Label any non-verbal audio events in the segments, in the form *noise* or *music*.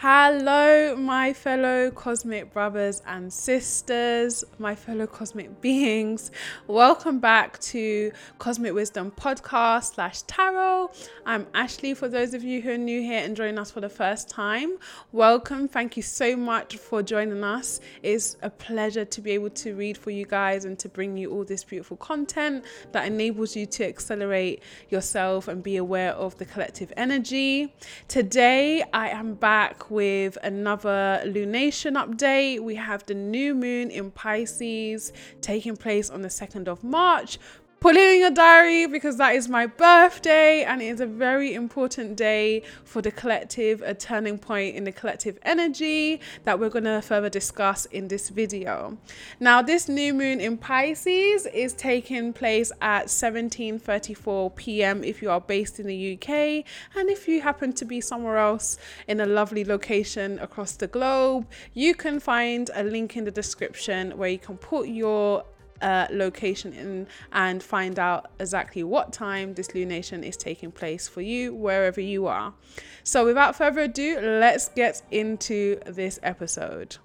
Hello, my fellow cosmic brothers and sisters, my fellow cosmic *laughs* beings. Welcome back to Cosmic Wisdom Podcast slash Tarot. I'm Ashley. For those of you who are new here and joining us for the first time, welcome. Thank you so much for joining us. It's a pleasure to be able to read for you guys and to bring you all this beautiful content that enables you to accelerate yourself and be aware of the collective energy. Today, I am back with another lunation update. We have the new moon in Pisces taking place on the 2nd of March, in your diary because that is my birthday and it is a very important day for the collective, a turning point in the collective energy that we're going to further discuss in this video. Now, this new moon in Pisces is taking place at 17:34 p.m. if you are based in the UK and if you happen to be somewhere else in a lovely location across the globe, you can find a link in the description where you can put your uh, location in and find out exactly what time this lunation is taking place for you wherever you are. So, without further ado, let's get into this episode.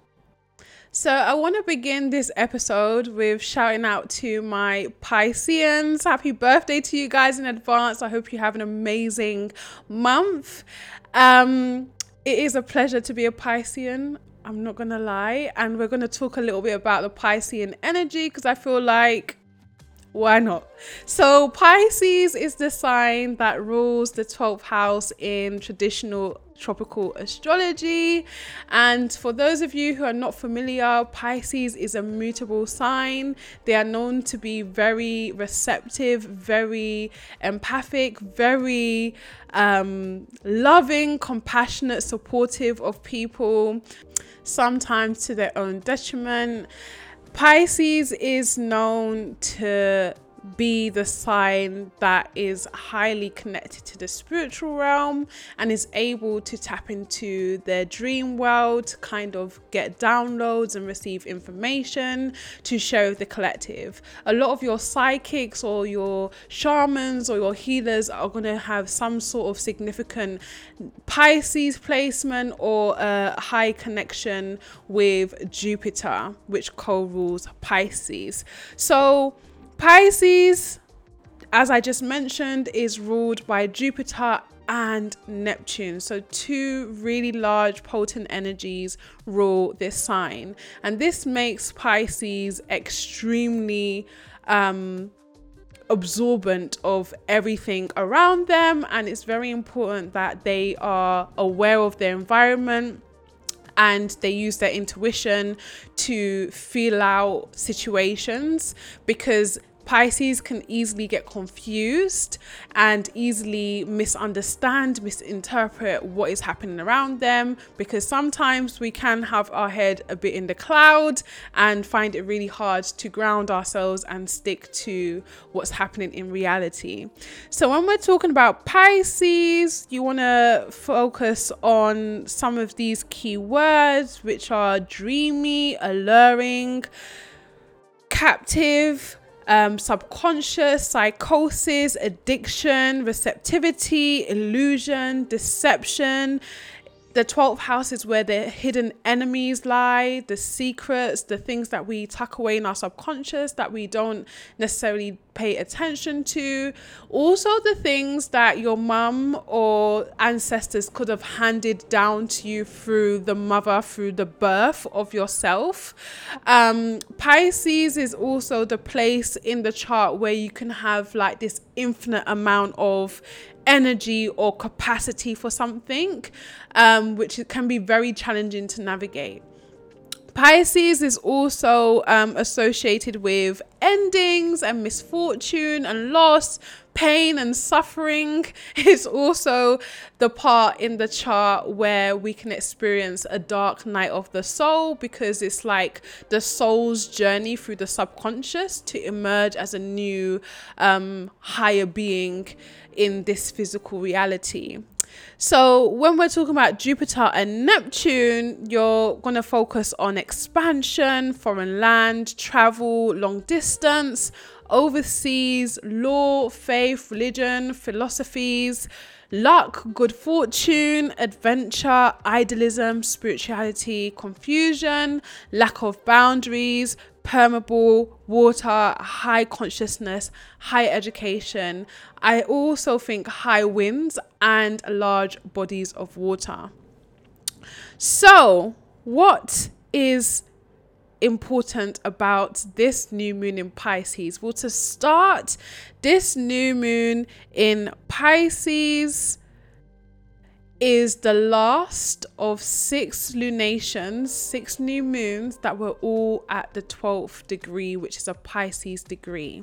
So, I want to begin this episode with shouting out to my Pisceans. Happy birthday to you guys in advance. I hope you have an amazing month. Um, it is a pleasure to be a Piscean. I'm not gonna lie. And we're gonna talk a little bit about the Piscean energy because I feel like why not? So, Pisces is the sign that rules the 12th house in traditional tropical astrology. And for those of you who are not familiar, Pisces is a mutable sign. They are known to be very receptive, very empathic, very um, loving, compassionate, supportive of people sometimes to their own detriment. Pisces is known to be the sign that is highly connected to the spiritual realm and is able to tap into their dream world to kind of get downloads and receive information to with the collective. A lot of your psychics or your shamans or your healers are going to have some sort of significant Pisces placement or a high connection with Jupiter, which co rules Pisces. So, Pisces, as I just mentioned, is ruled by Jupiter and Neptune. So, two really large, potent energies rule this sign. And this makes Pisces extremely um, absorbent of everything around them. And it's very important that they are aware of their environment and they use their intuition to feel out situations because Pisces can easily get confused and easily misunderstand, misinterpret what is happening around them because sometimes we can have our head a bit in the cloud and find it really hard to ground ourselves and stick to what's happening in reality. So, when we're talking about Pisces, you want to focus on some of these key words, which are dreamy, alluring, captive um, subconscious, psychosis, addiction, receptivity, illusion, deception, the 12th house is where the hidden enemies lie, the secrets, the things that we tuck away in our subconscious that we don't necessarily pay attention to. Also, the things that your mum or ancestors could have handed down to you through the mother, through the birth of yourself. Um, Pisces is also the place in the chart where you can have like this infinite amount of energy or capacity for something, um, which can be very challenging to navigate. Pisces is also um, associated with endings and misfortune and loss, pain and suffering. *laughs* It's also the part in the chart where we can experience a dark night of the soul because it's like the soul's journey through the subconscious to emerge as a new, um, higher being in this physical reality. So, when we're talking about Jupiter and Neptune, you're going to focus on expansion, foreign land, travel, long distance, overseas, law, faith, religion, philosophies, luck, good fortune, adventure, idealism, spirituality, confusion, lack of boundaries, permeable, water, high consciousness, high education. I also think high winds and large bodies of water. So, what is important about this new moon in Pisces? Well, to start, this new moon in Pisces is the last of six lunations, six new moons that were all at the 12th degree, which is a Pisces degree.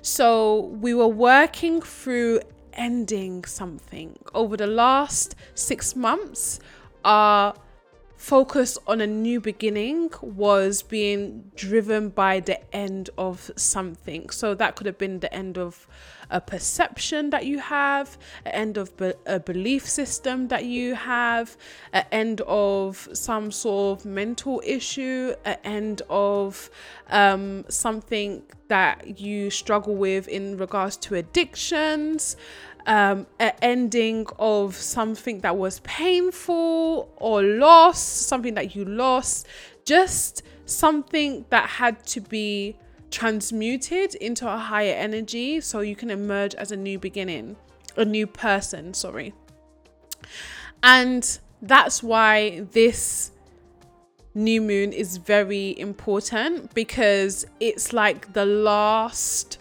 So we were working through ending something over the last six months. Our focus on a new beginning was being driven by the end of something. So that could have been the end of a perception that you have, an end of be- a belief system that you have, an end of some sort of mental issue, an end of um, something that you struggle with in regards to addictions um, an ending of something that was painful or loss, something that you lost, just something that had to be transmuted into a higher energy so you can emerge as a new beginning, a new person, sorry. And that's why this new moon is very important because it's like the last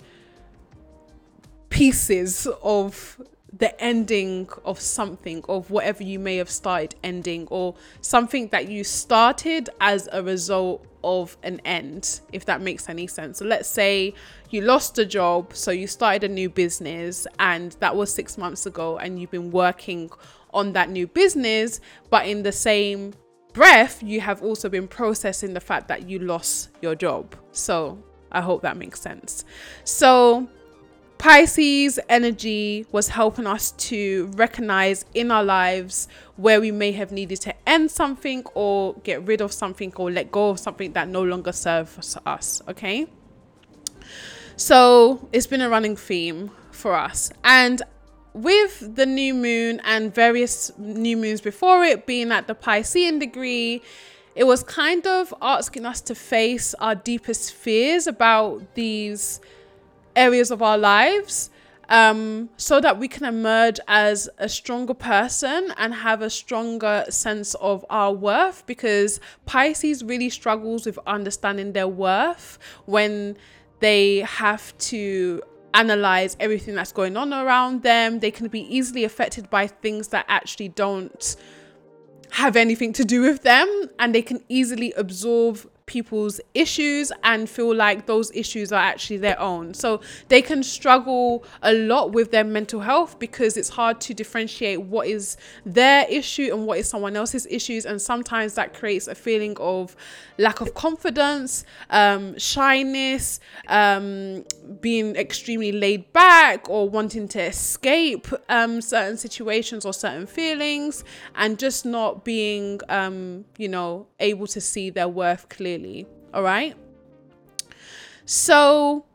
pieces of the ending of something of whatever you may have started ending or something that you started as a result of an end if that makes any sense. So let's say you lost a job so you started a new business and that was 6 months ago and you've been working on that new business but in the same breath you have also been processing the fact that you lost your job. So i hope that makes sense. So Pisces energy was helping us to recognize in our lives where we may have needed to end something or get rid of something or let go of something that no longer serves us. Okay. So it's been a running theme for us. And with the new moon and various new moons before it being at the Piscean degree, it was kind of asking us to face our deepest fears about these areas of our lives um, so that we can emerge as a stronger person and have a stronger sense of our worth because Pisces really struggles with understanding their worth when they have to analyze everything that's going on around them. They can be easily affected by things that actually don't have anything to do with them and they can easily absorb people's issues and feel like those issues are actually their own. So they can struggle a lot with their mental health because it's hard to differentiate what is their issue and what is someone else's issues. And sometimes that creates a feeling of lack of confidence, um, shyness, um, being extremely laid back or wanting to escape um, certain situations or certain feelings and just not being, um, you know, able to see their worth clearly. All right. So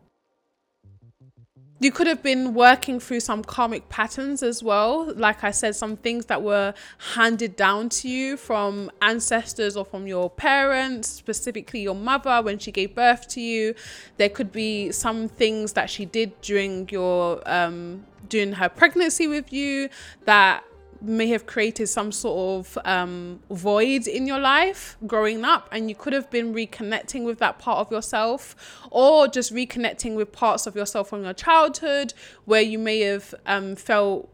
you could have been working through some karmic patterns as well. Like I said, some things that were handed down to you from ancestors or from your parents, specifically your mother when she gave birth to you. There could be some things that she did during your um, during her pregnancy with you that may have created some sort of um, void in your life growing up, and you could have been reconnecting with that part of yourself, or just reconnecting with parts of yourself from your childhood where you may have um, felt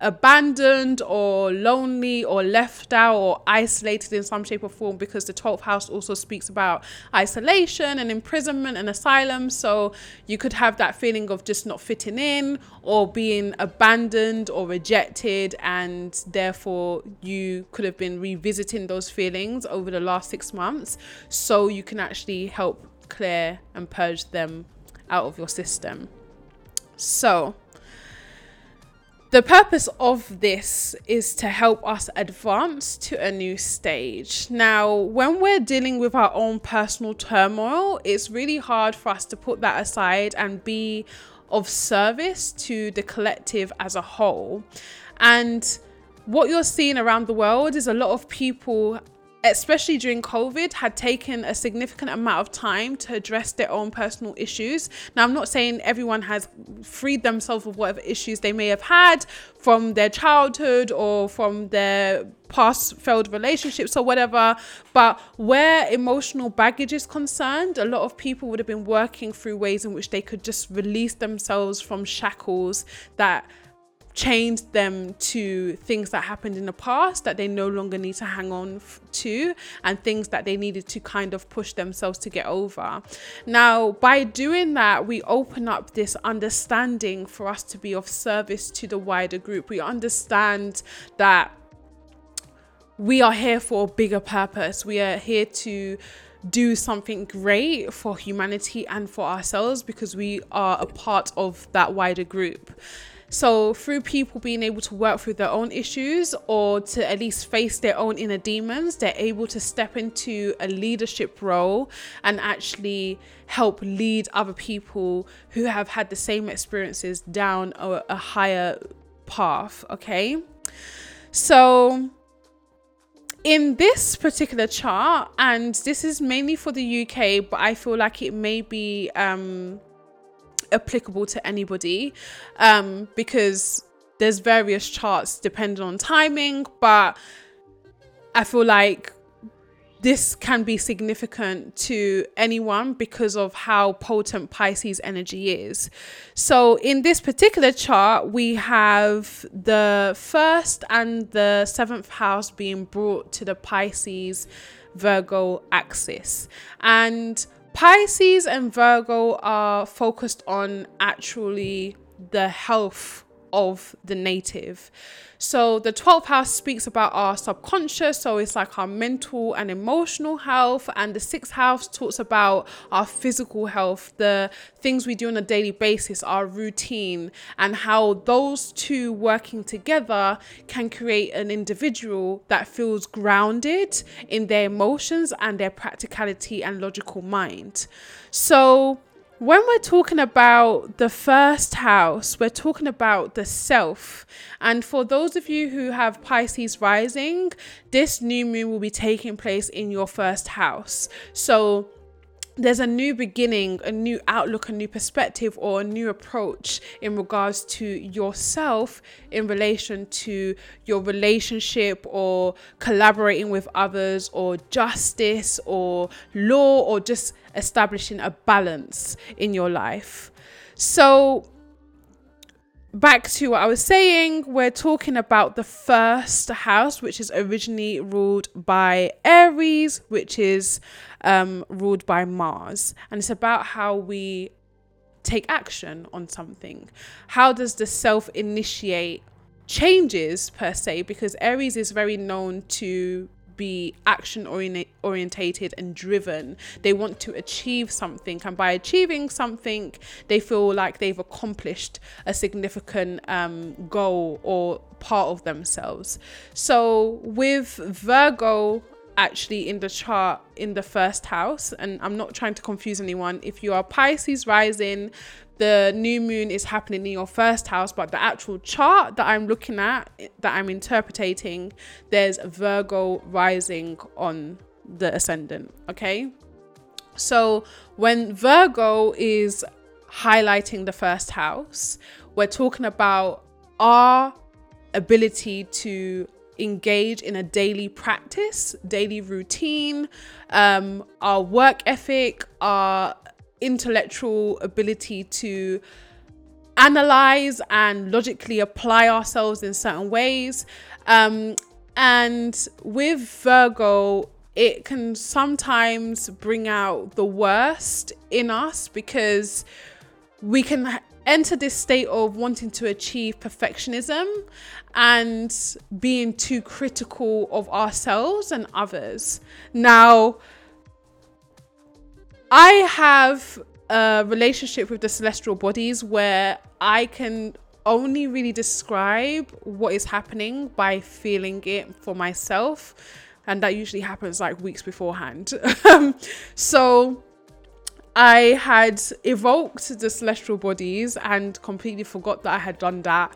abandoned or lonely or left out or isolated in some shape or form because the 12th house also speaks about isolation and imprisonment and asylum. So you could have that feeling of just not fitting in or being abandoned or rejected, and therefore you could have been revisiting those feelings over the last six months so you can actually help clear and purge them out of your system. So, the purpose of this is to help us advance to a new stage. Now, when we're dealing with our own personal turmoil, it's really hard for us to put that aside and be of service to the collective as a whole. And what you're seeing around the world is a lot of people especially during COVID, had taken a significant amount of time to address their own personal issues. Now, I'm not saying everyone has freed themselves of whatever issues they may have had from their childhood or from their past failed relationships or whatever. But where emotional baggage is concerned, a lot of people would have been working through ways in which they could just release themselves from shackles that chained them to things that happened in the past that they no longer need to hang on f- to and things that they needed to kind of push themselves to get over. Now, by doing that, we open up this understanding for us to be of service to the wider group. We understand that we are here for a bigger purpose. We are here to do something great for humanity and for ourselves because we are a part of that wider group. So, through people being able to work through their own issues or to at least face their own inner demons, they're able to step into a leadership role and actually help lead other people who have had the same experiences down a, a higher path. Okay. So, in this particular chart, and this is mainly for the UK, but I feel like it may be um, applicable to anybody um, because there's various charts depending on timing, but I feel like this can be significant to anyone because of how potent Pisces energy is. So, in this particular chart, we have the first and the seventh house being brought to the Pisces Virgo axis. And Pisces and Virgo are focused on actually the health of the native. So the 12th house speaks about our subconscious, so it's like our mental and emotional health, and the 6th house talks about our physical health, the things we do on a daily basis, our routine, and how those two working together can create an individual that feels grounded in their emotions and their practicality and logical mind. So when we're talking about the first house, we're talking about the self. And for those of you who have Pisces rising, this new moon will be taking place in your first house. So there's a new beginning, a new outlook, a new perspective, or a new approach in regards to yourself in relation to your relationship or collaborating with others or justice or law or just establishing a balance in your life. So, back to what I was saying, we're talking about the first house, which is originally ruled by Aries, which is um, ruled by Mars. And it's about how we take action on something. How does the self initiate changes per se? Because Aries is very known to be action orientated and driven. They want to achieve something, and by achieving something, they feel like they've accomplished a significant um, goal or part of themselves. So, with Virgo, actually in the chart in the first house and i'm not trying to confuse anyone if you are pisces rising the new moon is happening in your first house, but the actual chart that I'm looking at, that I'm interpreting, there's Virgo rising on the ascendant. Okay. So when Virgo is highlighting the first house, we're talking about our ability to engage in a daily practice, daily routine, um, our work ethic, our intellectual ability to analyze and logically apply ourselves in certain ways. Um, and with Virgo, it can sometimes bring out the worst in us because we can enter this state of wanting to achieve perfectionism and being too critical of ourselves and others. Now, I have a relationship with the celestial bodies where I can only really describe what is happening by feeling it for myself. And that usually happens like weeks beforehand. *laughs* Um, so I had evoked the celestial bodies and completely forgot that I had done that.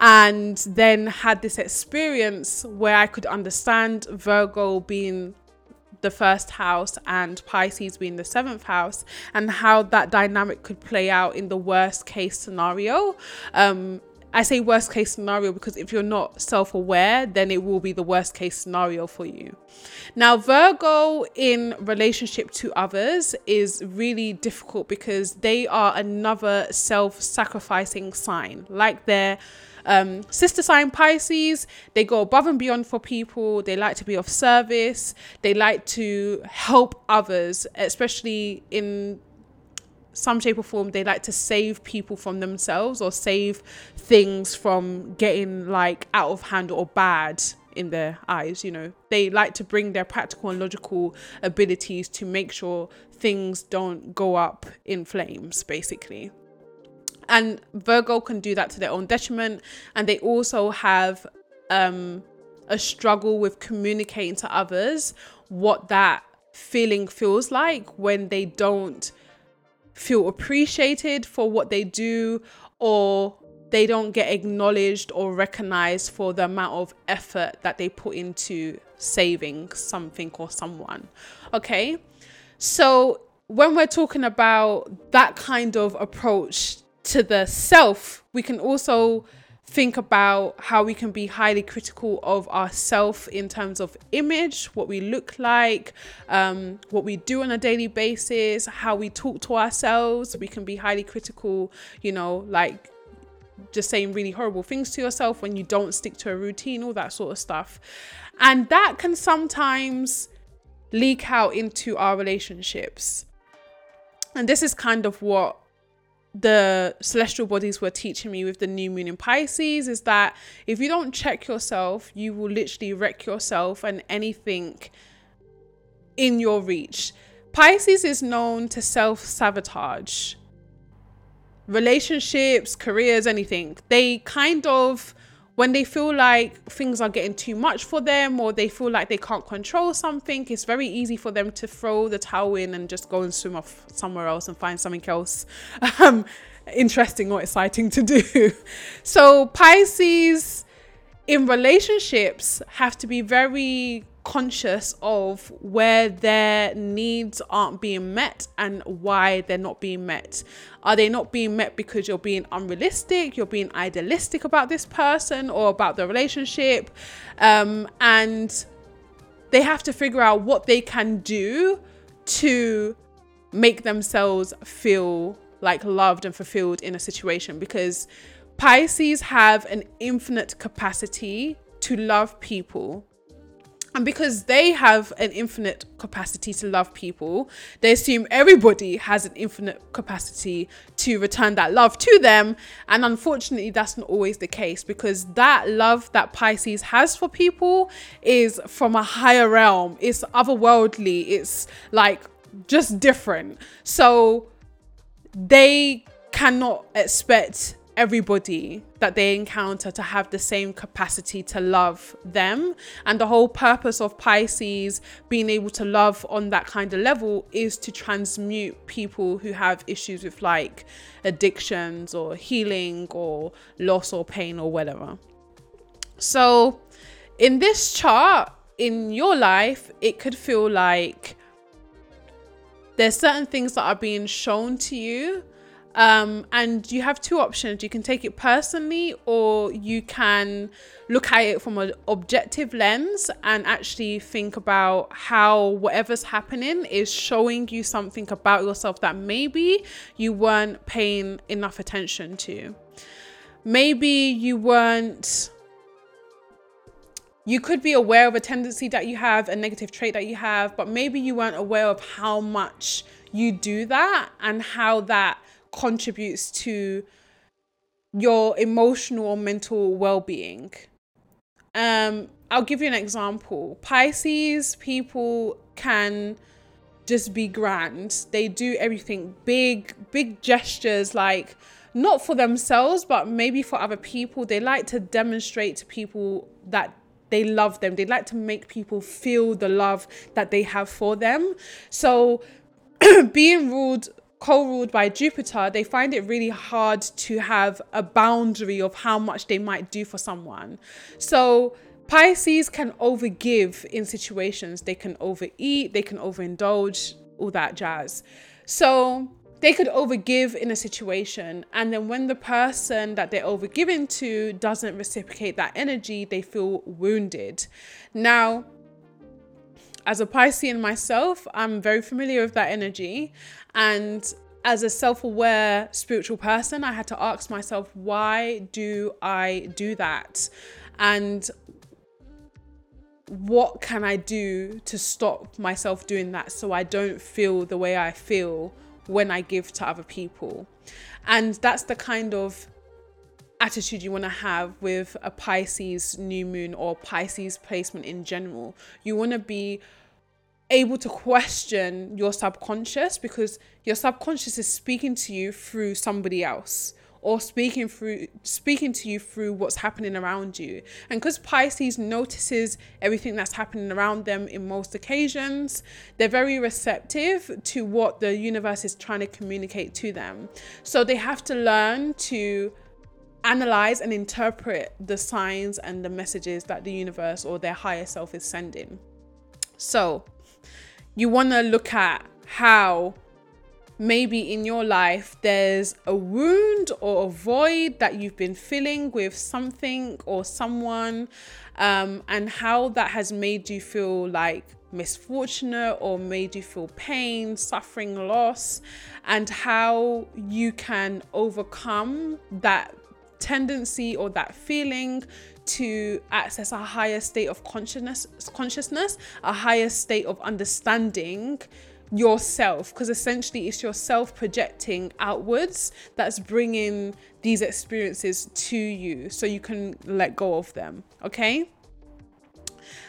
And then had this experience where I could understand Virgo being the first house and Pisces being the seventh house, and how that dynamic could play out in the worst case scenario. Um, I say worst case scenario because if you're not self aware, then it will be the worst case scenario for you. Now, Virgo in relationship to others is really difficult because they are another self sacrificing sign, like their um, sister sign Pisces, they go above and beyond for people. They like to be of service. They like to help others, especially in some shape or form they like to save people from themselves or save things from getting like out of hand or bad in their eyes you know they like to bring their practical and logical abilities to make sure things don't go up in flames basically and virgo can do that to their own detriment and they also have um a struggle with communicating to others what that feeling feels like when they don't feel appreciated for what they do or they don't get acknowledged or recognized for the amount of effort that they put into saving something or someone. Okay. So when we're talking about that kind of approach to the self, we can also think about how we can be highly critical of ourself in terms of image, what we look like, um, what we do on a daily basis, how we talk to ourselves. We can be highly critical, you know, like just saying really horrible things to yourself when you don't stick to a routine, all that sort of stuff. And that can sometimes leak out into our relationships. And this is kind of what the celestial bodies were teaching me with the new moon in Pisces is that if you don't check yourself, you will literally wreck yourself and anything in your reach. Pisces is known to self sabotage. Relationships, careers, anything. They kind of when they feel like things are getting too much for them or they feel like they can't control something, it's very easy for them to throw the towel in and just go and swim off somewhere else and find something else um, interesting or exciting to do. *laughs* So, Pisces in relationships have to be very conscious of where their needs aren't being met and why they're not being met. Are they not being met because you're being unrealistic, you're being idealistic about this person or about the relationship? Um, and they have to figure out what they can do to make themselves feel like loved and fulfilled in a situation because Pisces have an infinite capacity to love people and because they have an infinite capacity to love people, they assume everybody has an infinite capacity to return that love to them. And unfortunately, that's not always the case because that love that Pisces has for people is from a higher realm, it's otherworldly, it's like just different. So they cannot expect everybody that they encounter to have the same capacity to love them. And the whole purpose of Pisces being able to love on that kind of level is to transmute people who have issues with like addictions or healing or loss or pain or whatever. So, in this chart, in your life, it could feel like there's certain things that are being shown to you um, and you have two options. You can take it personally, or you can look at it from an objective lens and actually think about how whatever's happening is showing you something about yourself that maybe you weren't paying enough attention to. Maybe you weren't you could be aware of a tendency that you have, a negative trait that you have, but maybe you weren't aware of how much you do that and how that contributes to your emotional or mental well-being. Um, I'll give you an example. Pisces people can just be grand. They do everything big, big gestures like not for themselves, but maybe for other people. They like to demonstrate to people that they love them. They like to make people feel the love that they have for them. So *clears throat* being ruled co-ruled by Jupiter, they find it really hard to have a boundary of how much they might do for someone. So Pisces can overgive in situations. They can overeat, they can overindulge, all that jazz. So they could overgive in a situation and then when the person that they're overgiving to doesn't reciprocate that energy they feel wounded now as a piscean myself i'm very familiar with that energy and as a self-aware spiritual person i had to ask myself why do i do that and what can i do to stop myself doing that so i don't feel the way i feel when I give to other people. And that's the kind of attitude you want to have with a Pisces new moon or Pisces placement in general. You want to be able to question your subconscious because your subconscious is speaking to you through somebody else or speaking through speaking to you through what's happening around you. And because Pisces notices everything that's happening around them in most occasions, they're very receptive to what the universe is trying to communicate to them. So they have to learn to analyze and interpret the signs and the messages that the universe or their higher self is sending. So, you want to look at how maybe in your life there's a wound or a void that you've been filling with something or someone, um, and how that has made you feel like misfortunate or made you feel pain, suffering, loss, and how you can overcome that tendency or that feeling to access a higher state of consciousness consciousness a higher state of understanding yourself because essentially it's yourself projecting outwards that's bringing these experiences to you so you can let go of them okay?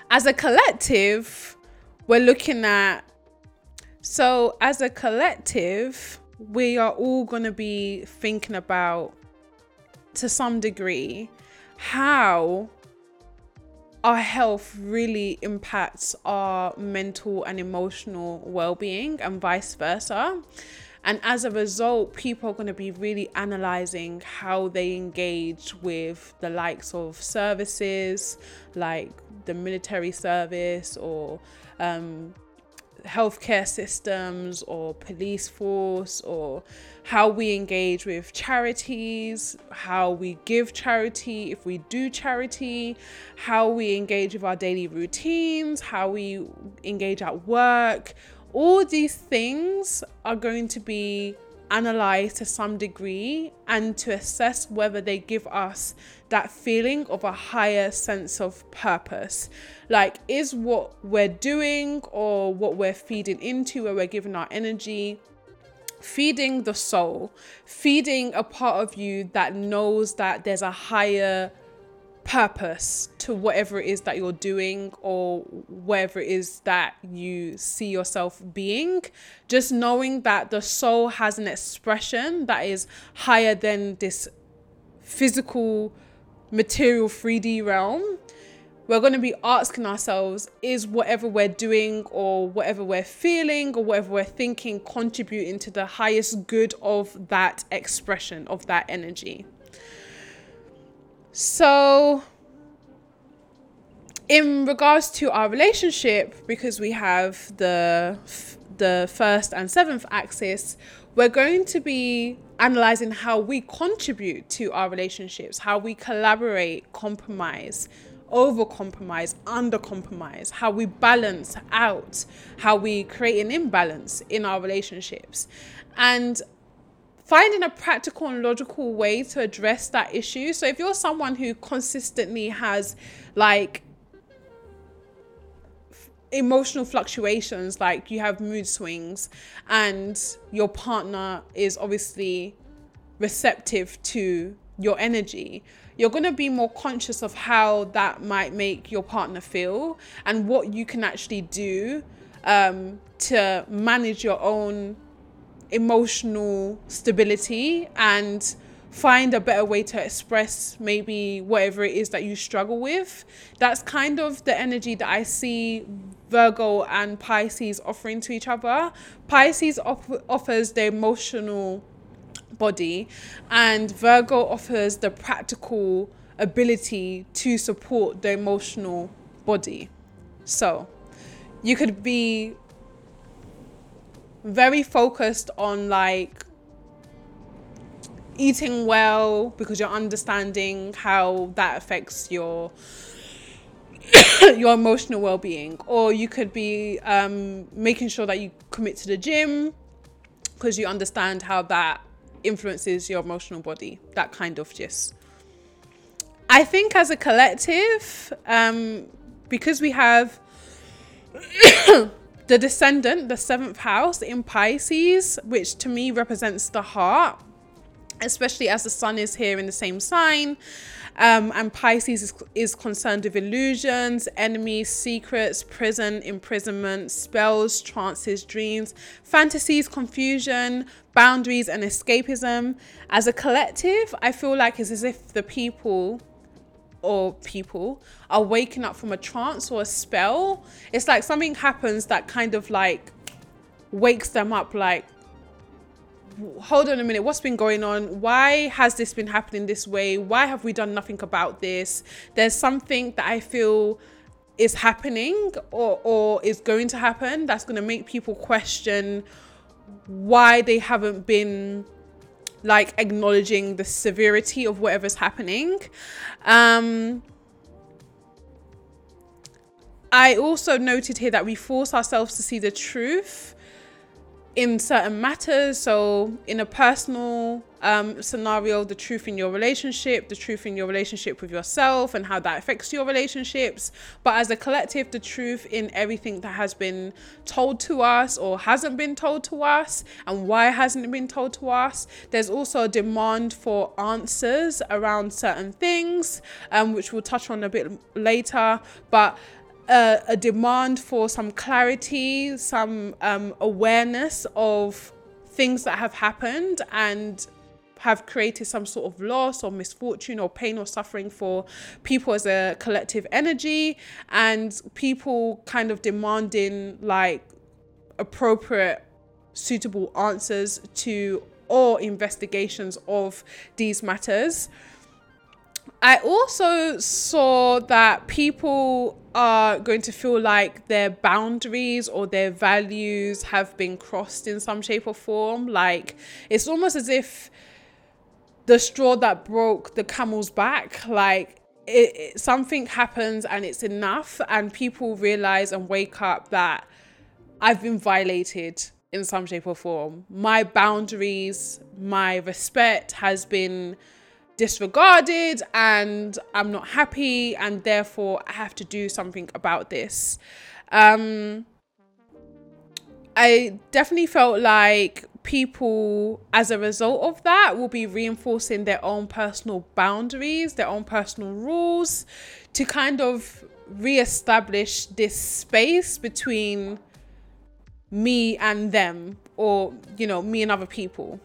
As a collective we're looking at so as a collective we are all going to be thinking about to some degree how our health really impacts our mental and emotional well-being and vice versa. And as a result people are going to be really analyzing how they engage with the likes of services like the military service or um, healthcare systems or police force or how we engage with charities, how we give charity, if we do charity, how we engage with our daily routines, how we engage at work. All these things are going to be analyzed to some degree and to assess whether they give us that feeling of a higher sense of purpose. Like, is what we're doing or what we're feeding into, where we're giving our energy, feeding the soul, feeding a part of you that knows that there's a higher purpose to whatever it is that you're doing or whatever it is that you see yourself being. Just knowing that the soul has an expression that is higher than this physical, material 3D realm. We're going to be asking ourselves is whatever we're doing or whatever we're feeling or whatever we're thinking contributing to the highest good of that expression, of that energy? So, in regards to our relationship, because we have the the first and seventh axis, we're going to be analyzing how we contribute to our relationships, how we collaborate, compromise, over compromise, under compromise, how we balance out, how we create an imbalance in our relationships. And finding a practical and logical way to address that issue. So if you're someone who consistently has like emotional fluctuations, like you have mood swings, and your partner is obviously receptive to your energy, you're going to be more conscious of how that might make your partner feel and what you can actually do um, to manage your own emotional stability and find a better way to express maybe whatever it is that you struggle with. That's kind of the energy that I see Virgo and Pisces offering to each other. Pisces off- offers the emotional body, and Virgo offers the practical ability to support the emotional body. So, you could be very focused on like eating well because you're understanding how that affects your *coughs* your emotional well-being. Or you could be um, making sure that you commit to the gym because you understand how that influences your emotional body that kind of just i think as a collective um, because we have *coughs* the descendant the seventh house in pisces which to me represents the heart especially as the sun is here in the same sign. Um, and Pisces is, is concerned with illusions, enemies, secrets, prison, imprisonment, spells, trances, dreams, fantasies, confusion, boundaries, and escapism. As a collective, I feel like it's as if the people or people are waking up from a trance or a spell. It's like something happens that kind of like wakes them up, like, hold on a minute what's been going on why has this been happening this way why have we done nothing about this there's something that i feel is happening or, or is going to happen that's going to make people question why they haven't been like acknowledging the severity of whatever's happening. Um i also noted here that we force ourselves to see the truth in certain matters. So, in a personal um, scenario, the truth in your relationship, the truth in your relationship with yourself, and how that affects your relationships. But as a collective, the truth in everything that has been told to us or hasn't been told to us, and why hasn't it been told to us. There's also a demand for answers around certain things, um, which we'll touch on a bit later. But a, a demand for some clarity, some um, awareness of things that have happened and have created some sort of loss or misfortune or pain or suffering for people as a collective energy and people kind of demanding like appropriate suitable answers to all investigations of these matters I also saw that people are going to feel like their boundaries or their values have been crossed in some shape or form. Like it's almost as if the straw that broke the camel's back, like it, it, something happens and it's enough, and people realize and wake up that I've been violated in some shape or form. My boundaries, my respect has been disregarded and I'm not happy and therefore I have to do something about this. Um, I definitely felt like people, as a result of that, will be reinforcing their own personal boundaries, their own personal rules to kind of re-establish this space between me and them or you know me and other people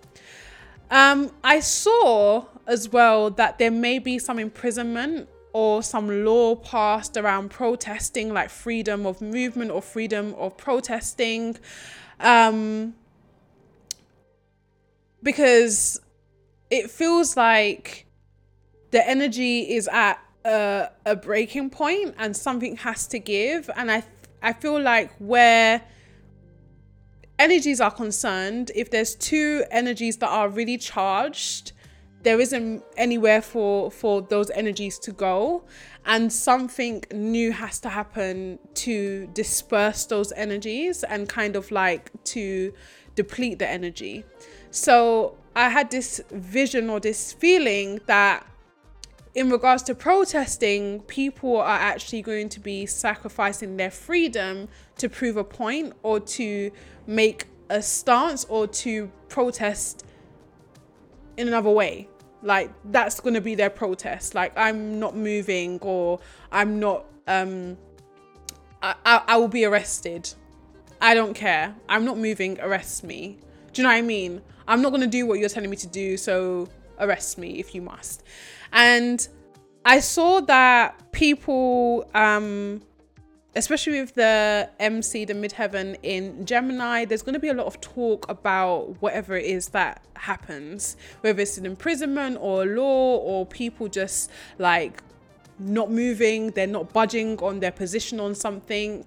um, I saw as well that there may be some imprisonment or some law passed around protesting, like freedom of movement or freedom of protesting. Um, because it feels like the energy is at a, a breaking point and something has to give. And I, I feel like where energies are concerned, if there's two energies that are really charged, there isn't anywhere for for those energies to go and something new has to happen to disperse those energies and kind of like to deplete the energy so i had this vision or this feeling that in regards to protesting, people are actually going to be sacrificing their freedom to prove a point or to make a stance or to protest in another way. Like that's going to be their protest. Like I'm not moving or I'm not um I, I, will be arrested. I don't care. I'm not moving, arrest me. Do you know what I mean? I'm not going to do what you're telling me to do, so arrest me if you must. And I saw that people, um, especially with the MC, the midheaven in Gemini, there's going to be a lot of talk about whatever it is that happens, whether it's an imprisonment or law or people just like not moving, they're not budging on their position on something.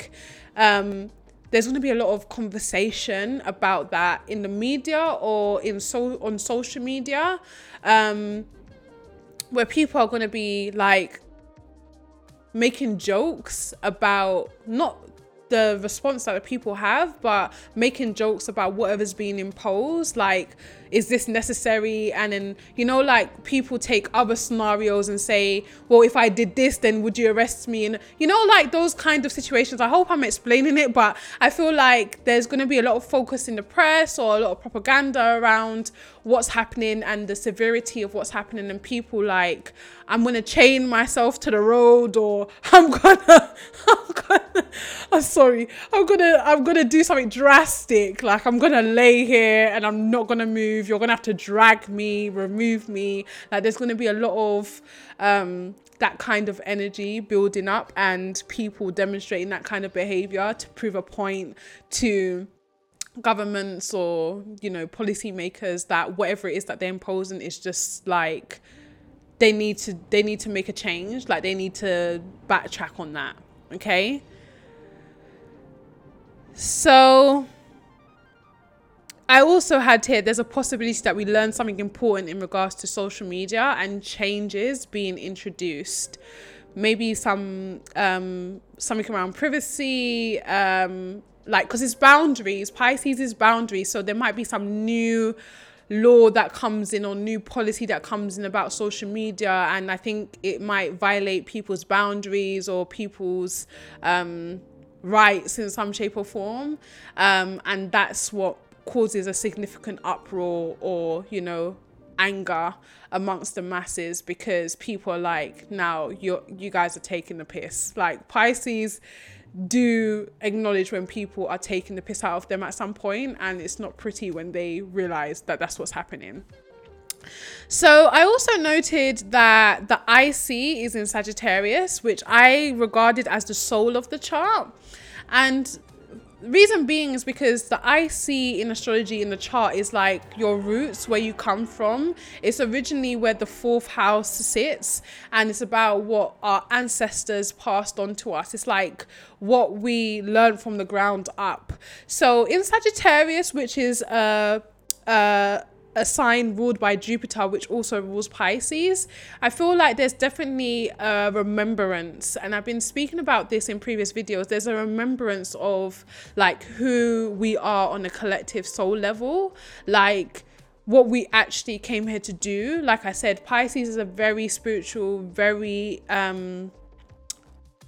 Um, there's going to be a lot of conversation about that in the media or in so on social media um, where people are going to be like making jokes about not the response that the people have, but making jokes about whatever's being imposed. Like, is this necessary? And then, you know, like people take other scenarios and say, well, if I did this, then would you arrest me? And, you know, like those kind of situations. I hope I'm explaining it, but I feel like there's going to be a lot of focus in the press or a lot of propaganda around what's happening and the severity of what's happening. And people like, I'm going to chain myself to the road or I'm to, *laughs* I'm sorry, I'm to, I'm to do something drastic. Like I'm going to lay here and I'm not going to move move. You're gonna have to drag me, remove me. Like there's gonna be a lot of um, that kind of energy building up and people demonstrating that kind of behavior to prove a point to governments or you know policymakers that whatever it is that they're imposing is just like they need to they need to make a change like they need to backtrack on that okay so I also had here there's a possibility that we learn something important in regards to social media and changes being introduced. Maybe some um, something around privacy, um, like because it's boundaries. Pisces is boundaries, so there might be some new law that comes in or new policy that comes in about social media, and I think it might violate people's boundaries or people's um, rights in some shape or form, um, and that's what causes a significant uproar or you know anger amongst the masses because people are like now you you guys are taking the piss like pisces do acknowledge when people are taking the piss out of them at some point and it's not pretty when they realize that that's what's happening so I also noted that the IC is in Sagittarius, which I regarded as the soul of the chart. And reason being is because the IC in astrology in the chart is like your roots where you come from. It's originally where the fourth house sits and it's about what our ancestors passed on to us. It's like what we learned from the ground up. So in sagittarius which is a a a sign ruled by Jupiter, which also rules Pisces. I feel like there's definitely a remembrance, and I've been speaking about this in previous videos. There's a remembrance of like who we are on a collective soul level, like what we actually came here to do. Like I said, Pisces is a very spiritual, very um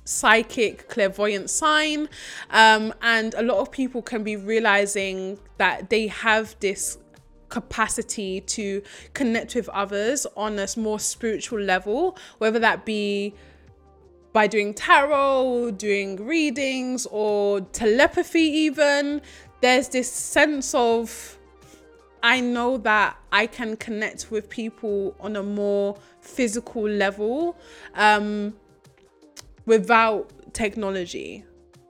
psychic clairvoyant sign um, and a lot of people can be realizing that they have this capacity to connect with others on a more spiritual level, whether that be by doing tarot, doing readings, or telepathy, even. There's this sense of, I know that I can connect with people on a more physical level um, without technology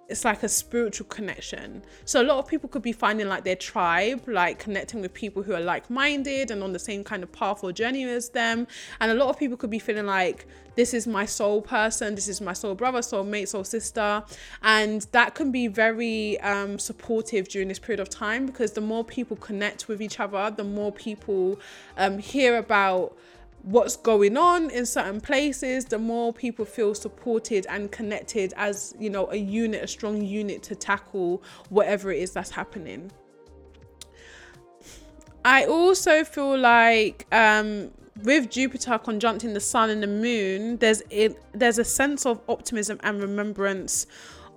it's like a spiritual connection. So a lot of people could be finding like their tribe, like connecting with people who are like-minded and on the same kind of path or journey as them. And a lot of people could be feeling like this is my soul person, this is my soul brother, soul mate, soul sister. And that can be very um, supportive during this period of time because the more people connect with each other, the more people um, hear about what's going on in certain places, the more people feel supported and connected as, you know, a unit, a strong unit to tackle whatever it is that's happening. I also feel like um, with Jupiter conjuncting the sun and the moon, there's it, there's a sense of optimism and remembrance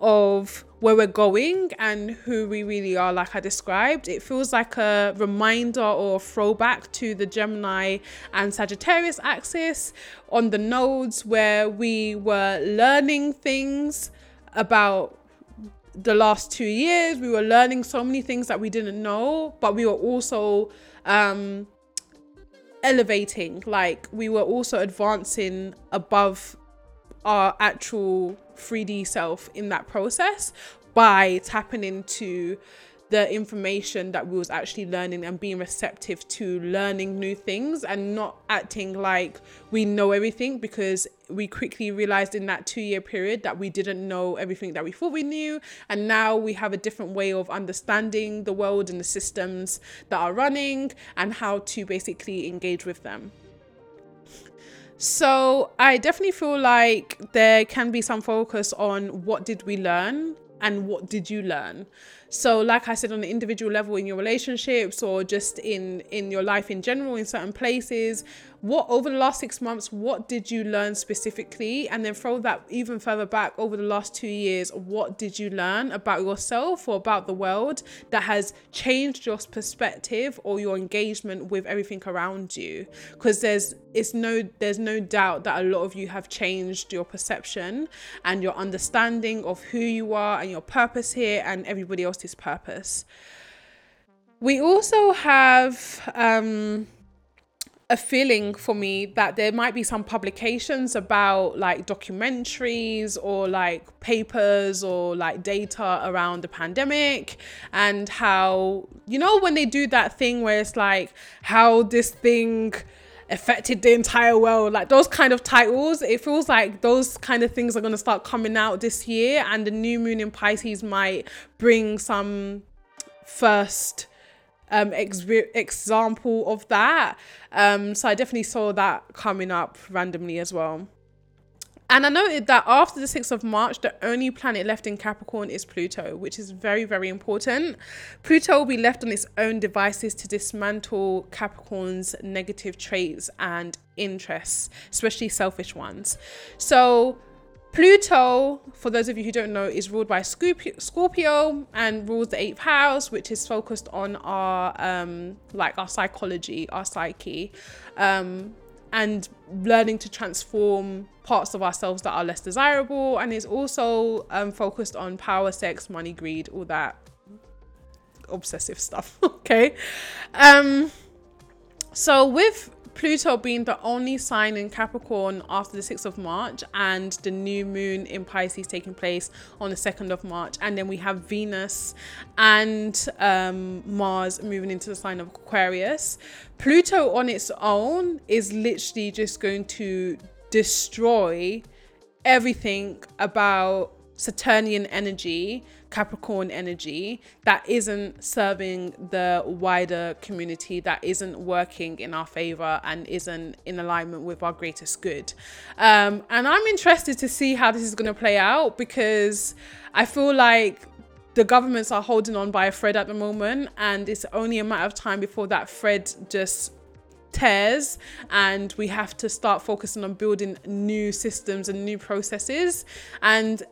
of where we're going and who we really are, like I described. It feels like a reminder or a throwback to the Gemini and Sagittarius axis on the nodes where we were learning things about the last two years. We were learning so many things that we didn't know, but we were also um, elevating like we were also advancing above our actual 3D self in that process by tapping into the information that we was actually learning and being receptive to learning new things and not acting like we know everything because we quickly realized in that two year period that we didn't know everything that we thought we knew. And now we have a different way of understanding the world and the systems that are running and how to basically engage with them so I definitely feel like there can be some focus on what did we learn and what did you learn so like i said on the individual level in your relationships or just in in your life in general in certain places what over the last six months what did you learn specifically? And then throw that even further back over the last two years what did you learn about yourself or about the world that has changed your perspective or your engagement with everything around you? Because there's it's no there's no doubt that a lot of you have changed your perception and your understanding of who you are and your purpose here and everybody else's purpose. We also have um a feeling for me that there might be some publications about like documentaries or like papers or like data around the pandemic and how you know when they do that thing where it's like how this thing affected the entire world like those kind of titles it feels like those kind of things are going to start coming out this year and the new moon in pisces might bring some first um, ex- example of that. Um, so I definitely saw that coming up randomly as well. And I noted that after the 6th of March, the only planet left in Capricorn is Pluto, which is very, very important. Pluto will be left on its own devices to dismantle Capricorn's negative traits and interests, especially selfish ones. So Pluto, for those of you who don't know, is ruled by Scorpio and rules the eighth house, which is focused on our um, like our psychology, our psyche, um, and learning to transform parts of ourselves that are less desirable. And is also um, focused on power, sex, money, greed, all that obsessive stuff. *laughs* okay. Um, so with Pluto being the only sign in Capricorn after the 6th of March, and the new moon in Pisces taking place on the 2nd of March. And then we have Venus and um, Mars moving into the sign of Aquarius. Pluto on its own is literally just going to destroy everything about Saturnian energy, Capricorn energy that isn't serving the wider community, that isn't working in our favor and isn't in alignment with our greatest good. Um, and I'm interested to see how this is going to play out because I feel like the governments are holding on by a thread at the moment, and it's only a matter of time before that thread just tears and we have to start focusing on building new systems and new processes and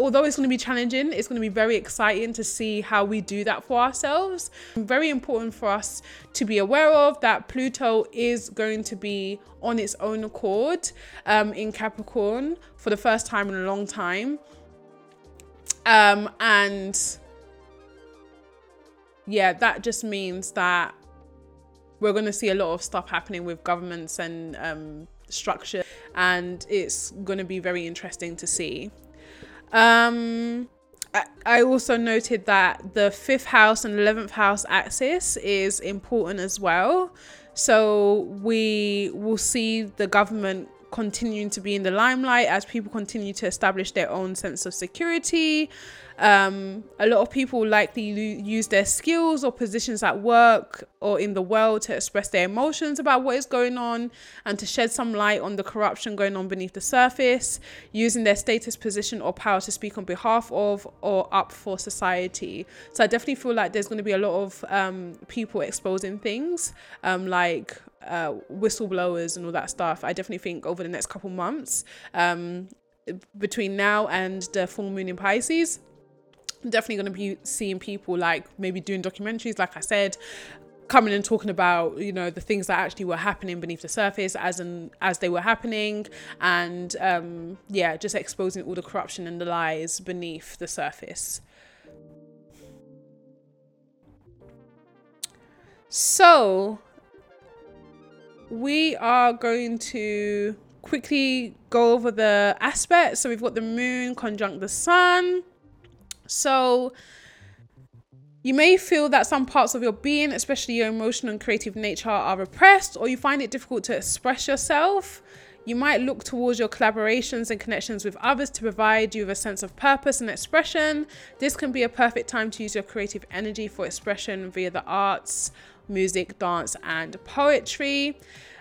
although it's going to be challenging, it's going to be very exciting to see how we do that for ourselves. Very important for us to be aware of that Pluto is going to be on its own accord um, in Capricorn for the first time in a long time. Um, and yeah, that just means that we're going to see a lot of stuff happening with governments and um, structure, and it's going to be very interesting to see. Um, I also noted that the fifth house and 11th house axis is important as well. So we will see the government continuing to be in the limelight as people continue to establish their own sense of security. Um, a lot of people likely use their skills or positions at work or in the world to express their emotions about what is going on and to shed some light on the corruption going on beneath the surface, using their status, position, or power to speak on behalf of or up for society. So I definitely feel like there's going to be a lot of um, people exposing things um, like uh, whistleblowers and all that stuff. I definitely think over the next couple months, um, between now and the full moon in Pisces, I'm definitely going to be seeing people like maybe doing documentaries, like I said, coming and talking about you know the things that actually were happening beneath the surface as and as they were happening and um yeah just exposing all the corruption and the lies beneath the surface so we are going to quickly go over the aspects. So we've got the moon conjunct the sun. So you may feel that some parts of your being, especially your emotional and creative nature, are repressed, or you find it difficult to express yourself. You might look towards your collaborations and connections with others to provide you with a sense of purpose and expression. This can be a perfect time to use your creative energy for expression via the arts, music, dance, and poetry.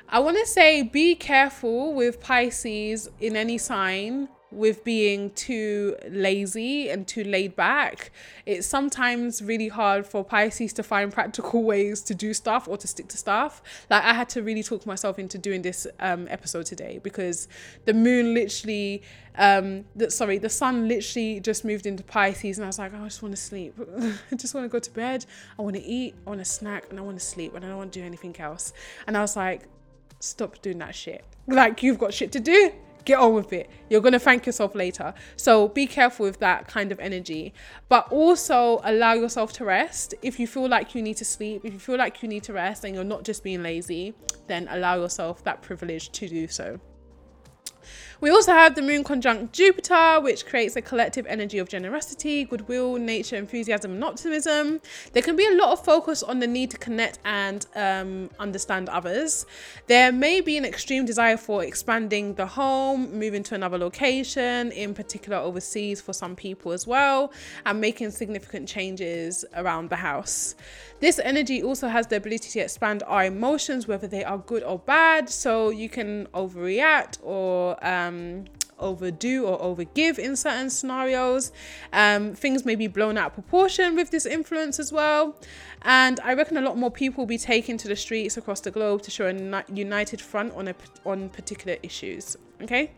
I want to say be careful with Pisces in any sign with being too lazy and too laid back. It's sometimes really hard for Pisces to find practical *laughs* ways to do stuff or to stick to stuff. Like I had to really talk myself into doing this um, episode today because the moon literally, um, the, sorry, the sun literally just moved into Pisces and I was like, oh, I just want to sleep. *laughs* I just want to go to bed. I want to eat. I want to snack and I want to sleep and I don't want to do anything else. And I was like, stop doing that shit. Like you've got shit to do get on with it. You're going to thank yourself later. So be careful with that kind of energy, but also allow yourself to rest. If you feel like you need to sleep, if you feel like you need to rest and you're not just being lazy, then allow yourself that privilege to do so. We also have the moon conjunct Jupiter, which creates a collective energy of generosity, goodwill, nature, enthusiasm, and optimism. There can be a lot of focus on the need to connect and um, understand others. There may be an extreme desire for expanding the home, moving to another location, in particular overseas for some people as well, and making significant changes around the house. This energy also has the ability to expand our emotions, whether they are good or bad. So you can overreact or um, overdo or overgive in certain scenarios. Um, things may be blown out of proportion with this influence as well. And I reckon a lot more people will be taken to the streets across the globe to show a united front on a, on particular issues. Okay.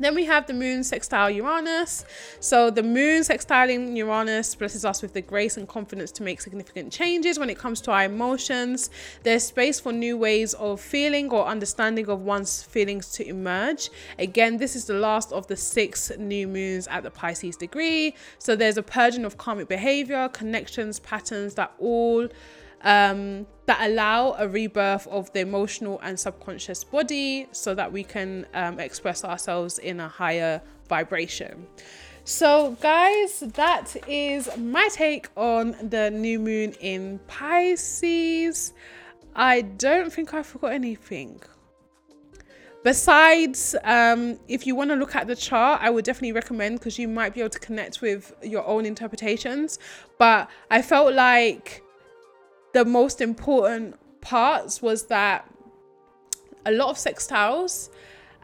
Then we have the moon sextile Uranus. So the moon sextiling Uranus blesses us with the grace and confidence to make significant changes when it comes to our emotions. There's space for new ways of feeling or understanding of one's feelings to emerge. Again, this is the last of the six new moons at the Pisces degree. So there's a purging of karmic behavior, connections, patterns that all um, that allow a rebirth of the emotional and subconscious body so that we can um, express ourselves in a higher vibration. So, guys, that is my take on the new moon in Pisces. I don't think I forgot anything. Besides, um, if you want to look at the chart, I would definitely recommend because you might be able to connect with your own interpretations. But I felt like the most important parts was that a lot of sextiles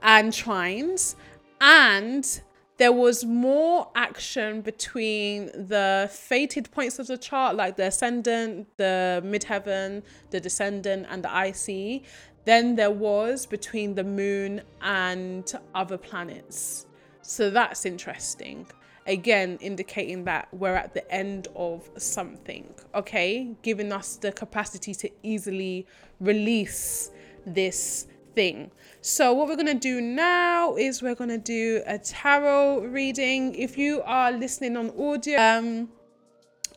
and trines and there was more action between the fated points of the chart like the ascendant the midheaven the descendant and the ic than there was between the moon and other planets. So that's interesting again indicating that we're at the end of something okay? Giving us the capacity to easily release this thing. So what we're going to do now is we're going to do a tarot reading. If you are listening on audio um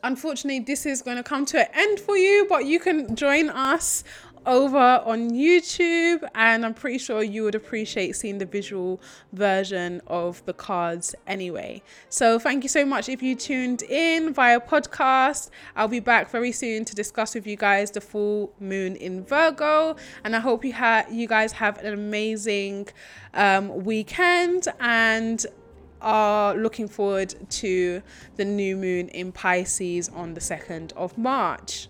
unfortunately this is going to come to an end for you but you can join us over on YouTube, and I'm pretty sure you would appreciate seeing the visual version of the cards anyway. So, thank you so much if you tuned in via podcast. I'll be back very soon to discuss with you guys the full moon in Virgo, and I hope you have you guys have an amazing um, weekend and are looking forward to the new moon in Pisces on the 2nd of March.